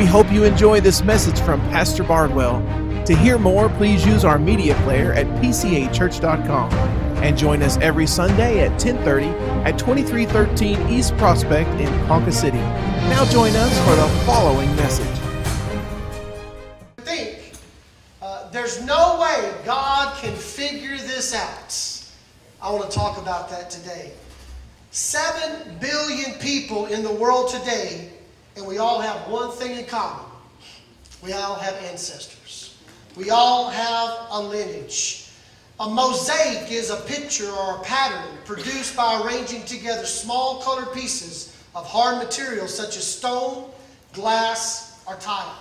We hope you enjoy this message from Pastor Bardwell. To hear more, please use our media player at pcachurch.com and join us every Sunday at 10:30 at 2313 East Prospect in Ponca City. Now join us for the following message. Think uh, there's no way God can figure this out. I want to talk about that today. Seven billion people in the world today, and we all have one thing in common. We all have ancestors. We all have a lineage. A mosaic is a picture or a pattern produced by arranging together small colored pieces of hard materials such as stone, glass, or tile.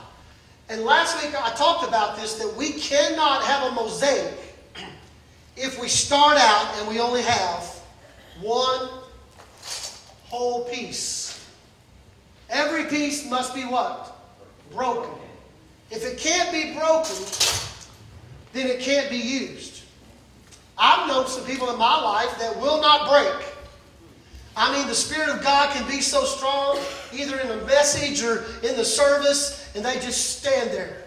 And last week I talked about this that we cannot have a mosaic if we start out and we only have one whole piece. Every piece must be what? Broken. If it can't be broken, then it can't be used. I've known some people in my life that will not break. I mean, the Spirit of God can be so strong, either in a message or in the service, and they just stand there,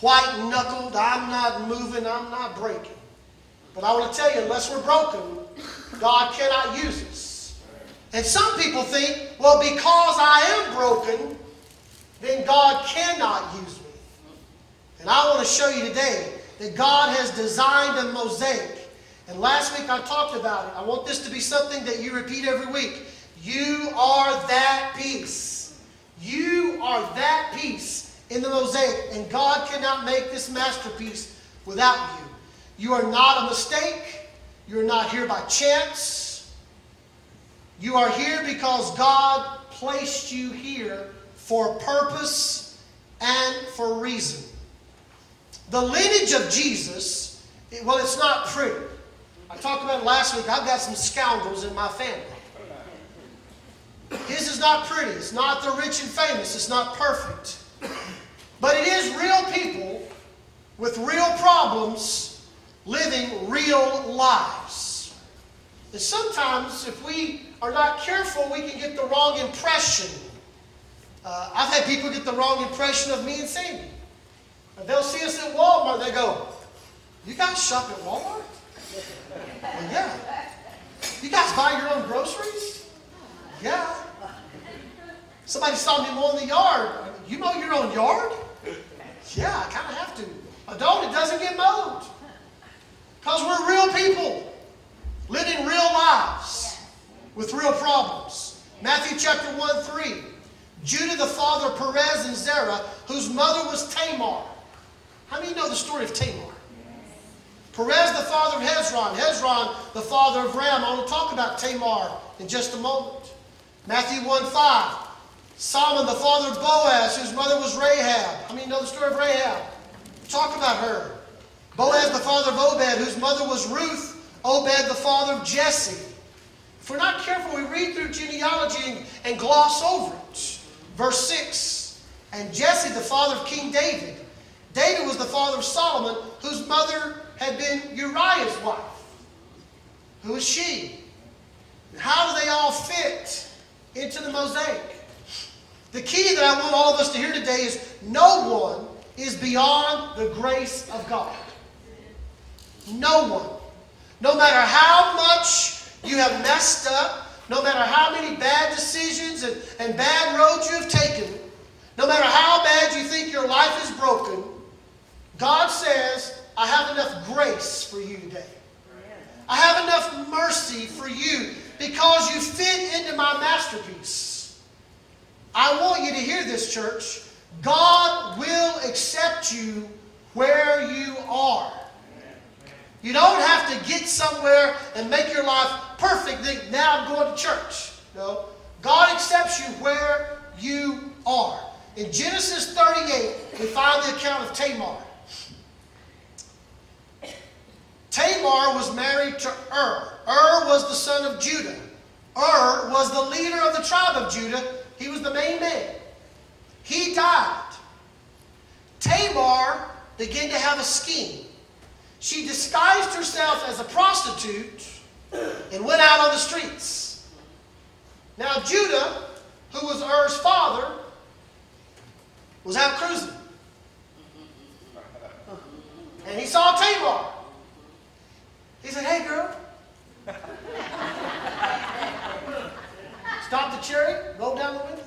white knuckled. I'm not moving, I'm not breaking. But I want to tell you, unless we're broken, God cannot use us. And some people think, well, because I am broken, then God cannot use me. And I want to show you today that God has designed a mosaic. And last week I talked about it. I want this to be something that you repeat every week. You are that piece. You are that piece in the mosaic. And God cannot make this masterpiece without you. You are not a mistake. You are not here by chance. You are here because God placed you here for purpose and for reason. The lineage of Jesus, well, it's not pretty. I talked about it last week. I've got some scoundrels in my family. His is not pretty. It's not the rich and famous. It's not perfect. But it is real people with real problems living real lives. And sometimes, if we are not careful, we can get the wrong impression. Uh, I've had people get the wrong impression of me and Sandy. They'll see us at Walmart, they go, You guys shop at Walmart? well, yeah. You guys buy your own groceries? Yeah. Somebody saw me mowing the yard. You mow your own yard? Yeah, I kind of have to. Don't, it doesn't get mowed. Because we're real people living real lives with real problems. Matthew chapter 1 3. Judah the father of Perez and Zerah, whose mother was Tamar. How many know the story of Tamar? Perez the father of Hezron, Hezron the father of Ram. I to talk about Tamar in just a moment. Matthew 1 5. Solomon the father of Boaz, whose mother was Rahab. How many know the story of Rahab? Talk about her. Boaz the father of Obed, whose mother was Ruth. Obed the father of Jesse. If we're not careful, we read through genealogy and, and gloss over it. Verse 6 And Jesse, the father of King David. David was the father of Solomon, whose mother had been Uriah's wife. Who is she? How do they all fit into the mosaic? The key that I want all of us to hear today is no one is beyond the grace of God. No one. No matter how much you have messed up, no matter how many bad decisions and, and bad roads you have taken, no matter how bad you think your life is broken, God says, I have enough grace for you today. I have enough mercy for you because you fit into my masterpiece. I want you to hear this, church. God will accept you where you are. You don't have to get somewhere and make your life perfect. Think, now I'm going to church. No. God accepts you where you are. In Genesis 38, we find the account of Tamar. Tamar was married to Ur. Ur was the son of Judah. Ur was the leader of the tribe of Judah. He was the main man. He died. Tamar began to have a scheme. She disguised herself as a prostitute and went out on the streets. Now, Judah, who was Er's father, was out cruising. And he saw Tamar. He said, Hey, girl. Stop the chariot, roll down the window.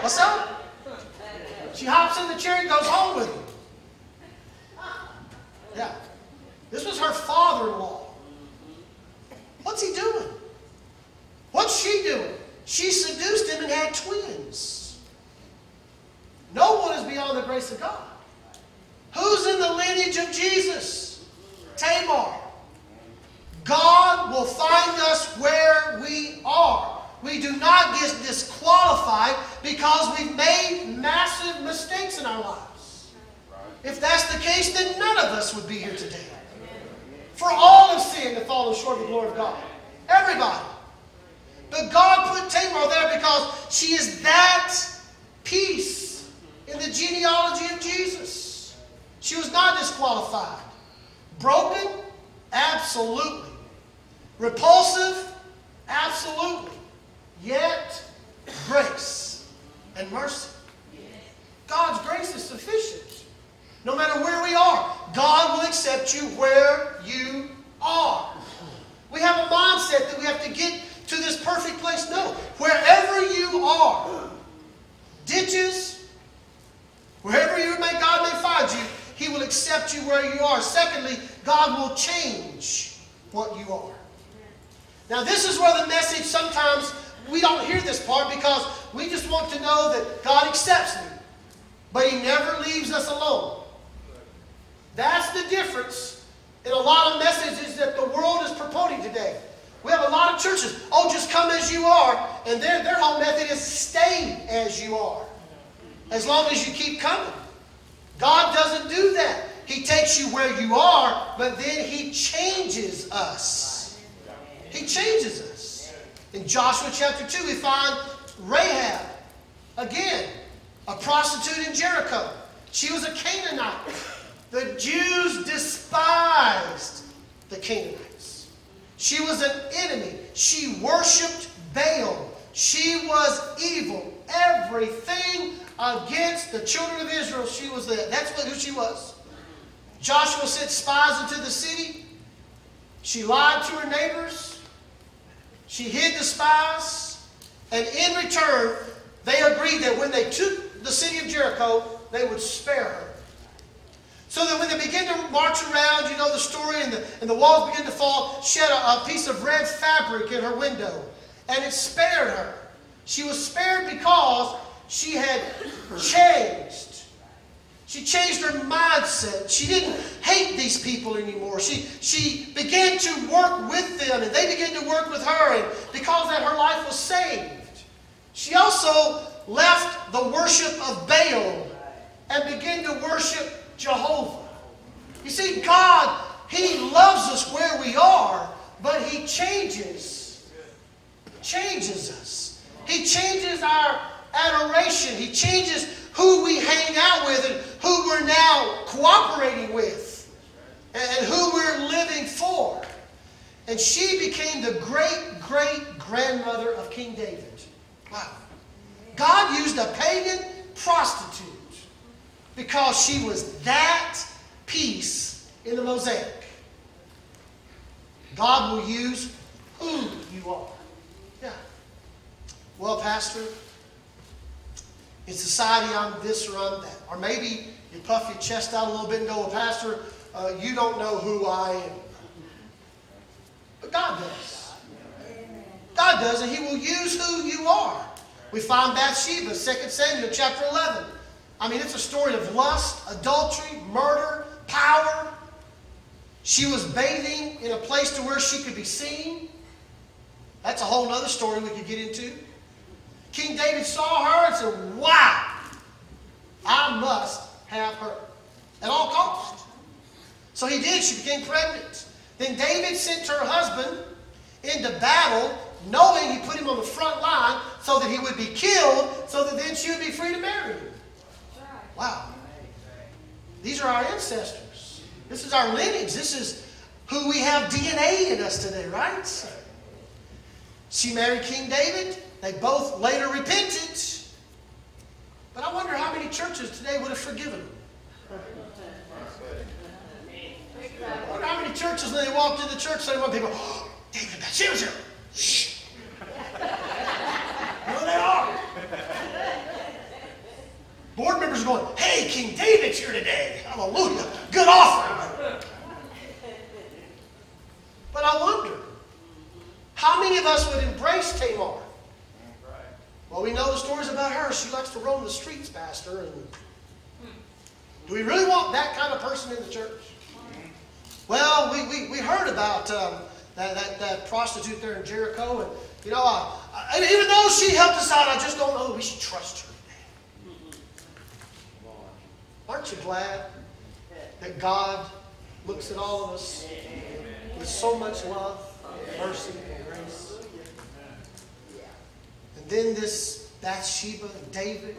What's up? She hops in the chariot, goes home with him. Yeah. This was her father in law. What's he doing? What's she doing? She seduced him and had twins. No one is beyond the grace of God. Who's in the lineage of Jesus? Tamar. God will find us where we are. We do not get disqualified because we've made massive mistakes in our lives. If that's the case, then none of us would be here today. For all have sinned and fallen short of the glory of God. Everybody. But God put Tamar there because she is that piece in the genealogy of Jesus. She was not disqualified. Broken? Absolutely. Repulsive? Absolutely. Yet, grace and mercy. God's grace is sufficient. No matter where we are, God will accept you where you are. We have a mindset that we have to get to this perfect place. No. Wherever you are, ditches, wherever you may, God may find you, He will accept you where you are. Secondly, God will change what you are. Now, this is where the message sometimes we don't hear this part because we just want to know that God accepts me, but He never leaves us alone. That's the difference in a lot of messages that the world is promoting today. We have a lot of churches, oh, just come as you are, and their, their whole method is stay as you are, as long as you keep coming. God doesn't do that. He takes you where you are, but then He changes us. He changes us. In Joshua chapter 2, we find Rahab, again, a prostitute in Jericho. She was a Canaanite. The Jews despised the Canaanites. She was an enemy. She worshiped Baal. She was evil. Everything against the children of Israel, she was there. That's what, who she was. Joshua sent spies into the city. She lied to her neighbors. She hid the spies. And in return, they agreed that when they took the city of Jericho, they would spare her. So that when they begin to march around, you know the story, and the, and the walls begin to fall, she had a, a piece of red fabric in her window, and it spared her. She was spared because she had changed. She changed her mindset. She didn't hate these people anymore. She, she began to work with them, and they began to work with her, and because that her life was saved. She also left the worship of Baal and began to worship Jehovah. You see, God, He loves us where we are, but He changes. Changes us. He changes our adoration. He changes who we hang out with and who we're now cooperating with and who we're living for. And she became the great great grandmother of King David. Wow. God used a pagan prostitute because she was that piece in the mosaic. God will use who you are. Yeah. Well, Pastor, in society I'm this or I'm that. Or maybe you puff your chest out a little bit and go, well, Pastor, uh, you don't know who I am. But God does. God does, and He will use who you are. We find Bathsheba, 2 Samuel chapter 11. I mean, it's a story of lust, adultery, murder, power. She was bathing in a place to where she could be seen. That's a whole other story we could get into. King David saw her and said, Wow, I must have her at all costs. So he did. She became pregnant. Then David sent her husband into battle, knowing he put him on the front line so that he would be killed, so that then she would be free to marry him. Wow. These are our ancestors. This is our lineage. This is who we have DNA in us today, right? She married King David. They both later repented. But I wonder how many churches today would have forgiven them? how many churches when they walked in the church, say one people, oh, David Bathsheba's here. Shh. no, they are. Board members are going, hey, King David's here today. Hallelujah. Good offering. But I wonder, how many of us would embrace Tamar? Well, we know the stories about her. She likes to roam the streets, Pastor. And do we really want that kind of person in the church? Well, we, we, we heard about um, that, that, that, prostitute there in Jericho, and you know, uh, and even though she helped us out, I just don't know that we should trust her today. Aren't you glad that God looks at all of us with so much love, mercy, and grace? And then this Bathsheba, David.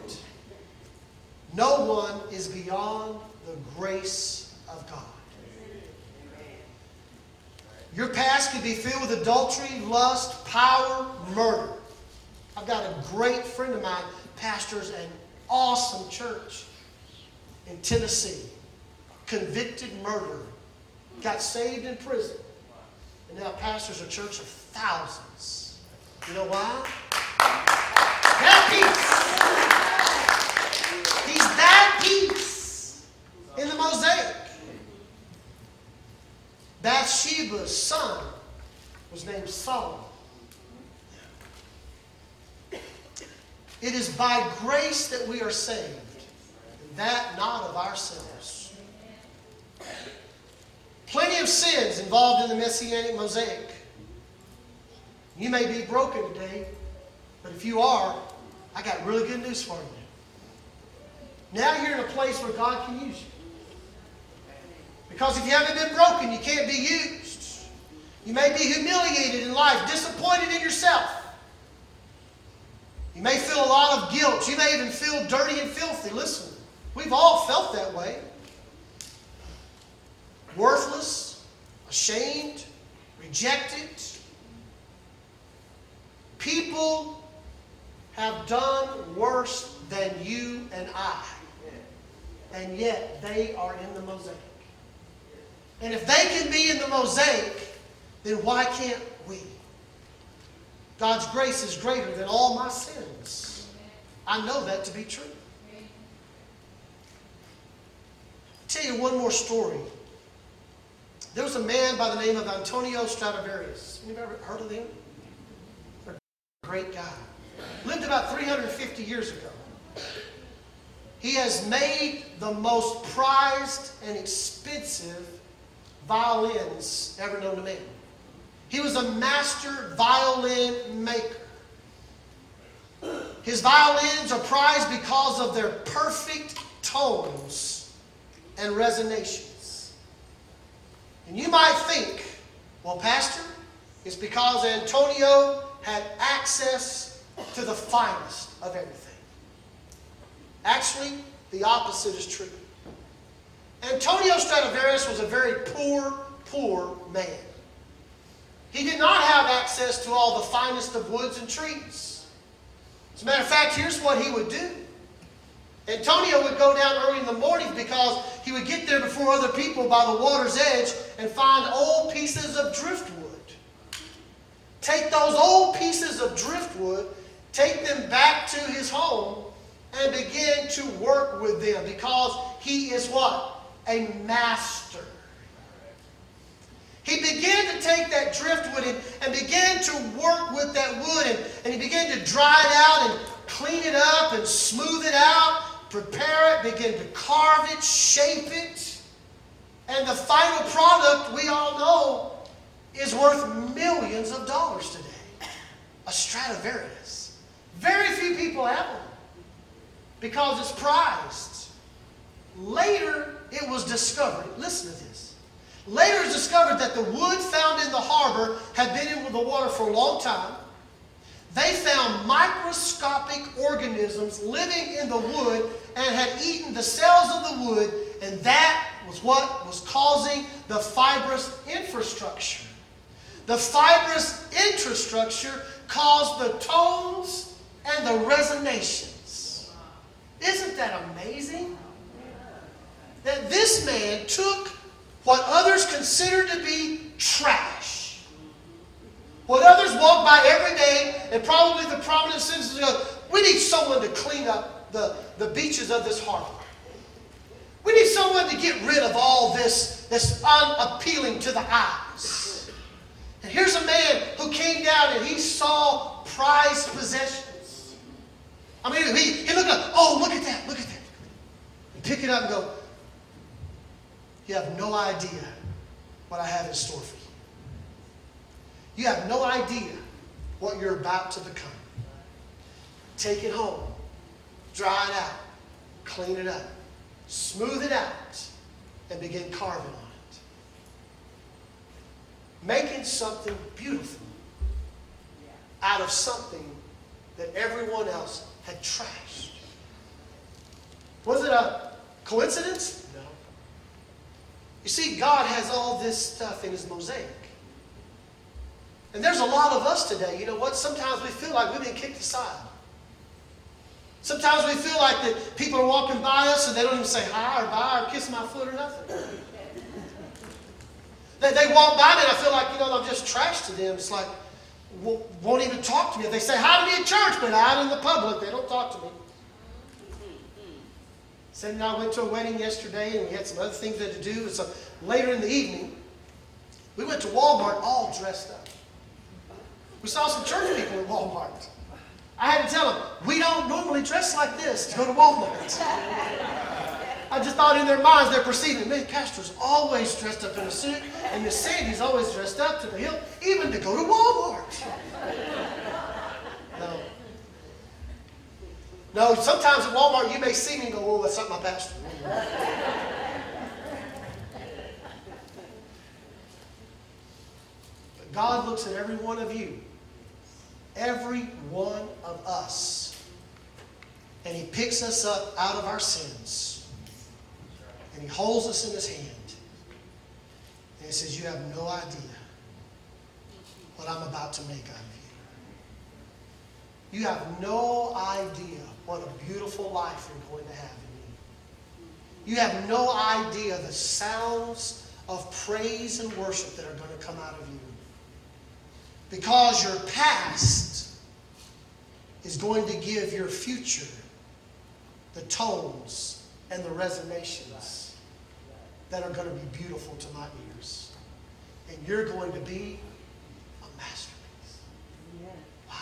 No one is beyond the grace of God. Your past could be filled with adultery, lust, power, murder. I've got a great friend of mine, pastors an awesome church in Tennessee, convicted murderer, got saved in prison, and now pastors a church of thousands. You know why? That piece. He's that piece in the mosaic. Bathsheba's son was named Solomon. It is by grace that we are saved, that not of ourselves. Plenty of sins involved in the messianic mosaic. You may be broken today, but if you are, I got really good news for you. Now you're in a place where God can use you. Because if you haven't been broken, you can't be used. You may be humiliated in life, disappointed in yourself. You may feel a lot of guilt. You may even feel dirty and filthy. Listen, we've all felt that way. Worthless, ashamed, rejected. People have done worse than you and I. And yet they are in the mosaic. And if they can be in the mosaic, then why can't we? God's grace is greater than all my sins. I know that to be true. Tell you one more story. There was a man by the name of Antonio Stradivarius. Anybody ever heard of him? A great guy. Lived about 350 years ago. He has made the most prized and expensive violins ever known to man. He was a master violin maker. His violins are prized because of their perfect tones and resonations. And you might think, well, Pastor, it's because Antonio had access to the finest of everything. Actually, the opposite is true. Antonio Stradivarius was a very poor, poor man. He did not have access to all the finest of woods and trees. As a matter of fact, here's what he would do. Antonio would go down early in the morning because he would get there before other people by the water's edge and find old pieces of driftwood. Take those old pieces of driftwood, take them back to his home, and begin to work with them because he is what? a master. He began to take that driftwood and, and began to work with that wood, and, and he began to dry it out and clean it up and smooth it out, prepare it, begin to carve it, shape it. And the final product, we all know, is worth millions of dollars today. A Stradivarius. Very few people have one because it's prized. Later, it was discovered, listen to this. Later it was discovered that the wood found in the harbor had been in the water for a long time. They found microscopic organisms living in the wood and had eaten the cells of the wood, and that was what was causing the fibrous infrastructure. The fibrous infrastructure caused the tones and the resonations. Isn't that amazing? That this man took what others considered to be trash. What others walk by every day, and probably the prominent citizens go, we need someone to clean up the, the beaches of this harbor. We need someone to get rid of all this that's unappealing to the eyes. And here's a man who came down and he saw prized possessions. I mean, he, he looked up, oh, look at that, look at that. And pick it up and go, you have no idea what I have in store for you. You have no idea what you're about to become. Take it home, dry it out, clean it up, smooth it out, and begin carving on it. Making something beautiful out of something that everyone else had trashed. Was it a coincidence? No. You see, God has all this stuff in His mosaic. And there's a lot of us today. You know what? Sometimes we feel like we've been kicked aside. Sometimes we feel like that people are walking by us and they don't even say hi or bye or kiss my foot or nothing. They, they walk by me and I feel like, you know, I'm just trash to them. It's like, won't even talk to me. They say hi to me at church, but out in the public, they don't talk to me. Cindy and I went to a wedding yesterday and we had some other things that to do. So uh, later in the evening, we went to Walmart all dressed up. We saw some church people at Walmart. I had to tell them, we don't normally dress like this to go to Walmart. I just thought in their minds they're perceiving, man, Pastor's always dressed up in a suit, and Miss Sandy's always dressed up to the hilt, even to go to Walmart. No. No, sometimes at Walmart you may see me and go, oh, that's not my pastor. but God looks at every one of you every one of us. And He picks us up out of our sins. And He holds us in His hand. And He says, You have no idea what I'm about to make out of you. You have no idea what a beautiful life you're going to have in me. You have no idea the sounds of praise and worship that are going to come out of you. Because your past is going to give your future the tones and the resonations that are going to be beautiful to my ears. And you're going to be a masterpiece. Wow.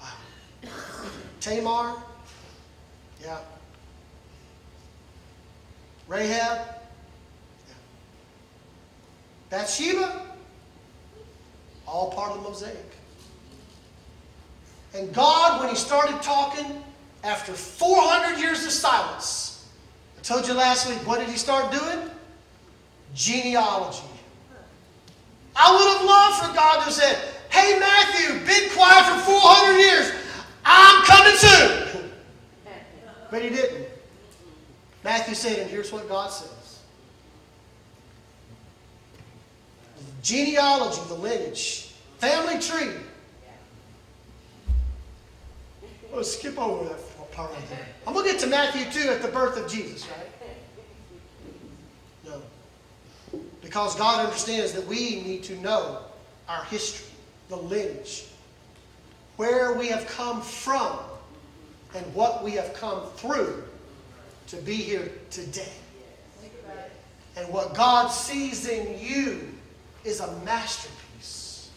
Wow. Tamar, yeah. Rahab, yeah. Bathsheba, all part of the mosaic. And God, when He started talking, after 400 years of silence, I told you last week, what did He start doing? Genealogy. I would have loved for God to have said, Hey, Matthew, been quiet for 400 years. I'm coming soon. But He didn't. Matthew said, and here's what God says genealogy, the lineage, family tree. Let's skip over that part right there. I'm going to get to Matthew 2 at the birth of Jesus, right? No. Because God understands that we need to know our history, the lineage, where we have come from, and what we have come through to be here today. And what God sees in you is a masterpiece.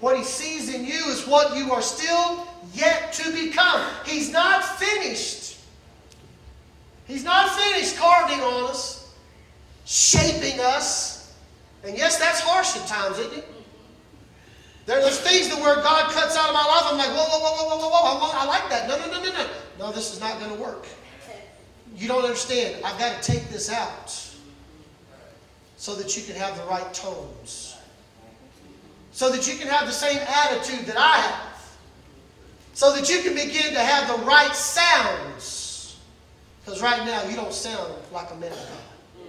What he sees in you is what you are still yet to become. He's not finished. He's not finished carving on us, shaping us. And yes, that's harsh at times, isn't it? There's things that where God cuts out of my life, I'm like, whoa, whoa, whoa, whoa, whoa, whoa, I like that. No, no, no, no, no. No, this is not going to work. You don't understand. I've got to take this out so that you can have the right tones. So that you can have the same attitude that I have. So that you can begin to have the right sounds. Because right now you don't sound like a man of God.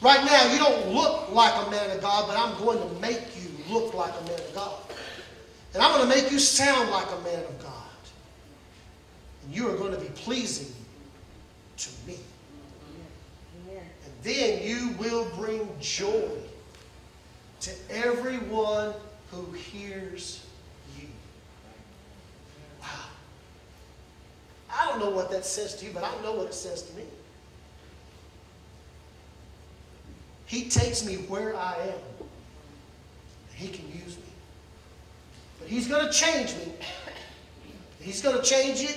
Right now you don't look like a man of God, but I'm going to make you look like a man of God. And I'm going to make you sound like a man of God. And you are going to be pleasing to me. Then you will bring joy to everyone who hears you. Wow. I don't know what that says to you, but I know what it says to me. He takes me where I am. He can use me. But He's going to change me. He's going to change it.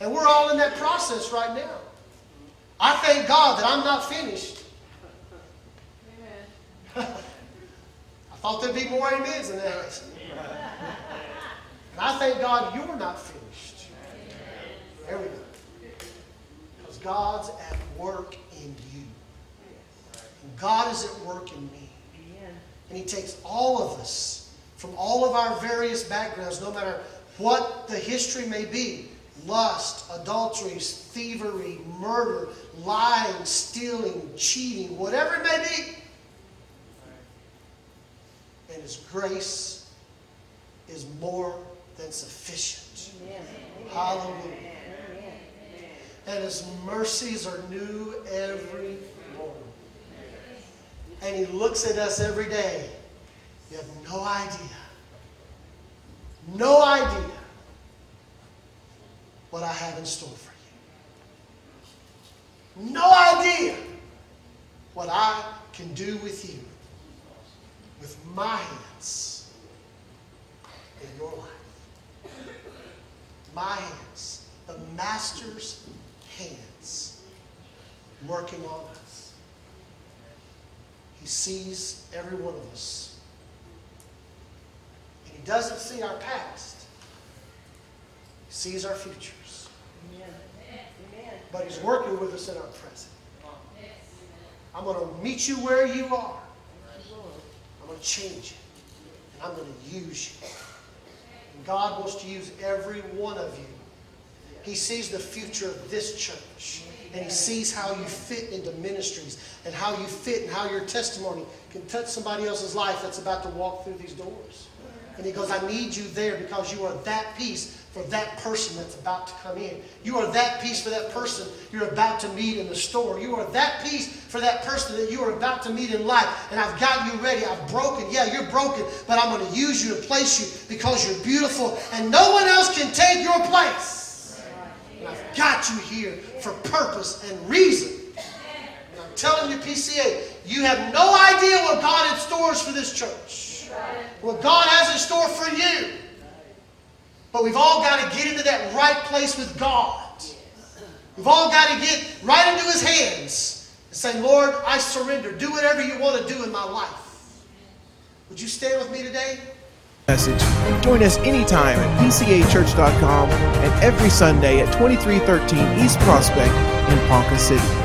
And we're all in that process right now. I thank God that I'm not finished. Amen. I thought there'd be more amens in that. And I thank God you're not finished. There we go. Because God's at work in you. God is at work in me. And He takes all of us from all of our various backgrounds, no matter what the history may be lust, adulteries, thievery, murder, lying, stealing, cheating, whatever it may be. And His grace is more than sufficient. Amen. Hallelujah. And His mercies are new every morning. and He looks at us every day. You have no idea, no idea what I have in store for you. No idea what I can do with you, with my hands in your life. My hands, the Master's hands, working on us. He sees every one of us. And He doesn't see our past, sees our futures. Amen. But He's working with us in our present. I'm going to meet you where you are. I'm going to change you. And I'm going to use you. And God wants to use every one of you. He sees the future of this church and He sees how you fit into ministries and how you fit and how your testimony can touch somebody else's life that's about to walk through these doors. And He goes, I need you there because you are that piece for that person that's about to come in. You are that piece for that person you're about to meet in the store. You are that piece for that person that you are about to meet in life. And I've got you ready. I've broken. Yeah, you're broken, but I'm going to use you and place you because you're beautiful and no one else can take your place. I've got you here for purpose and reason. And I'm telling you, PCA, you have no idea what God has stores for this church. What God has in store for you. But we've all got to get into that right place with God. We've all got to get right into His hands and say, Lord, I surrender. Do whatever you want to do in my life. Would you stand with me today? message. Join us anytime at pcachurch.com and every Sunday at 2313 East Prospect in Ponca City.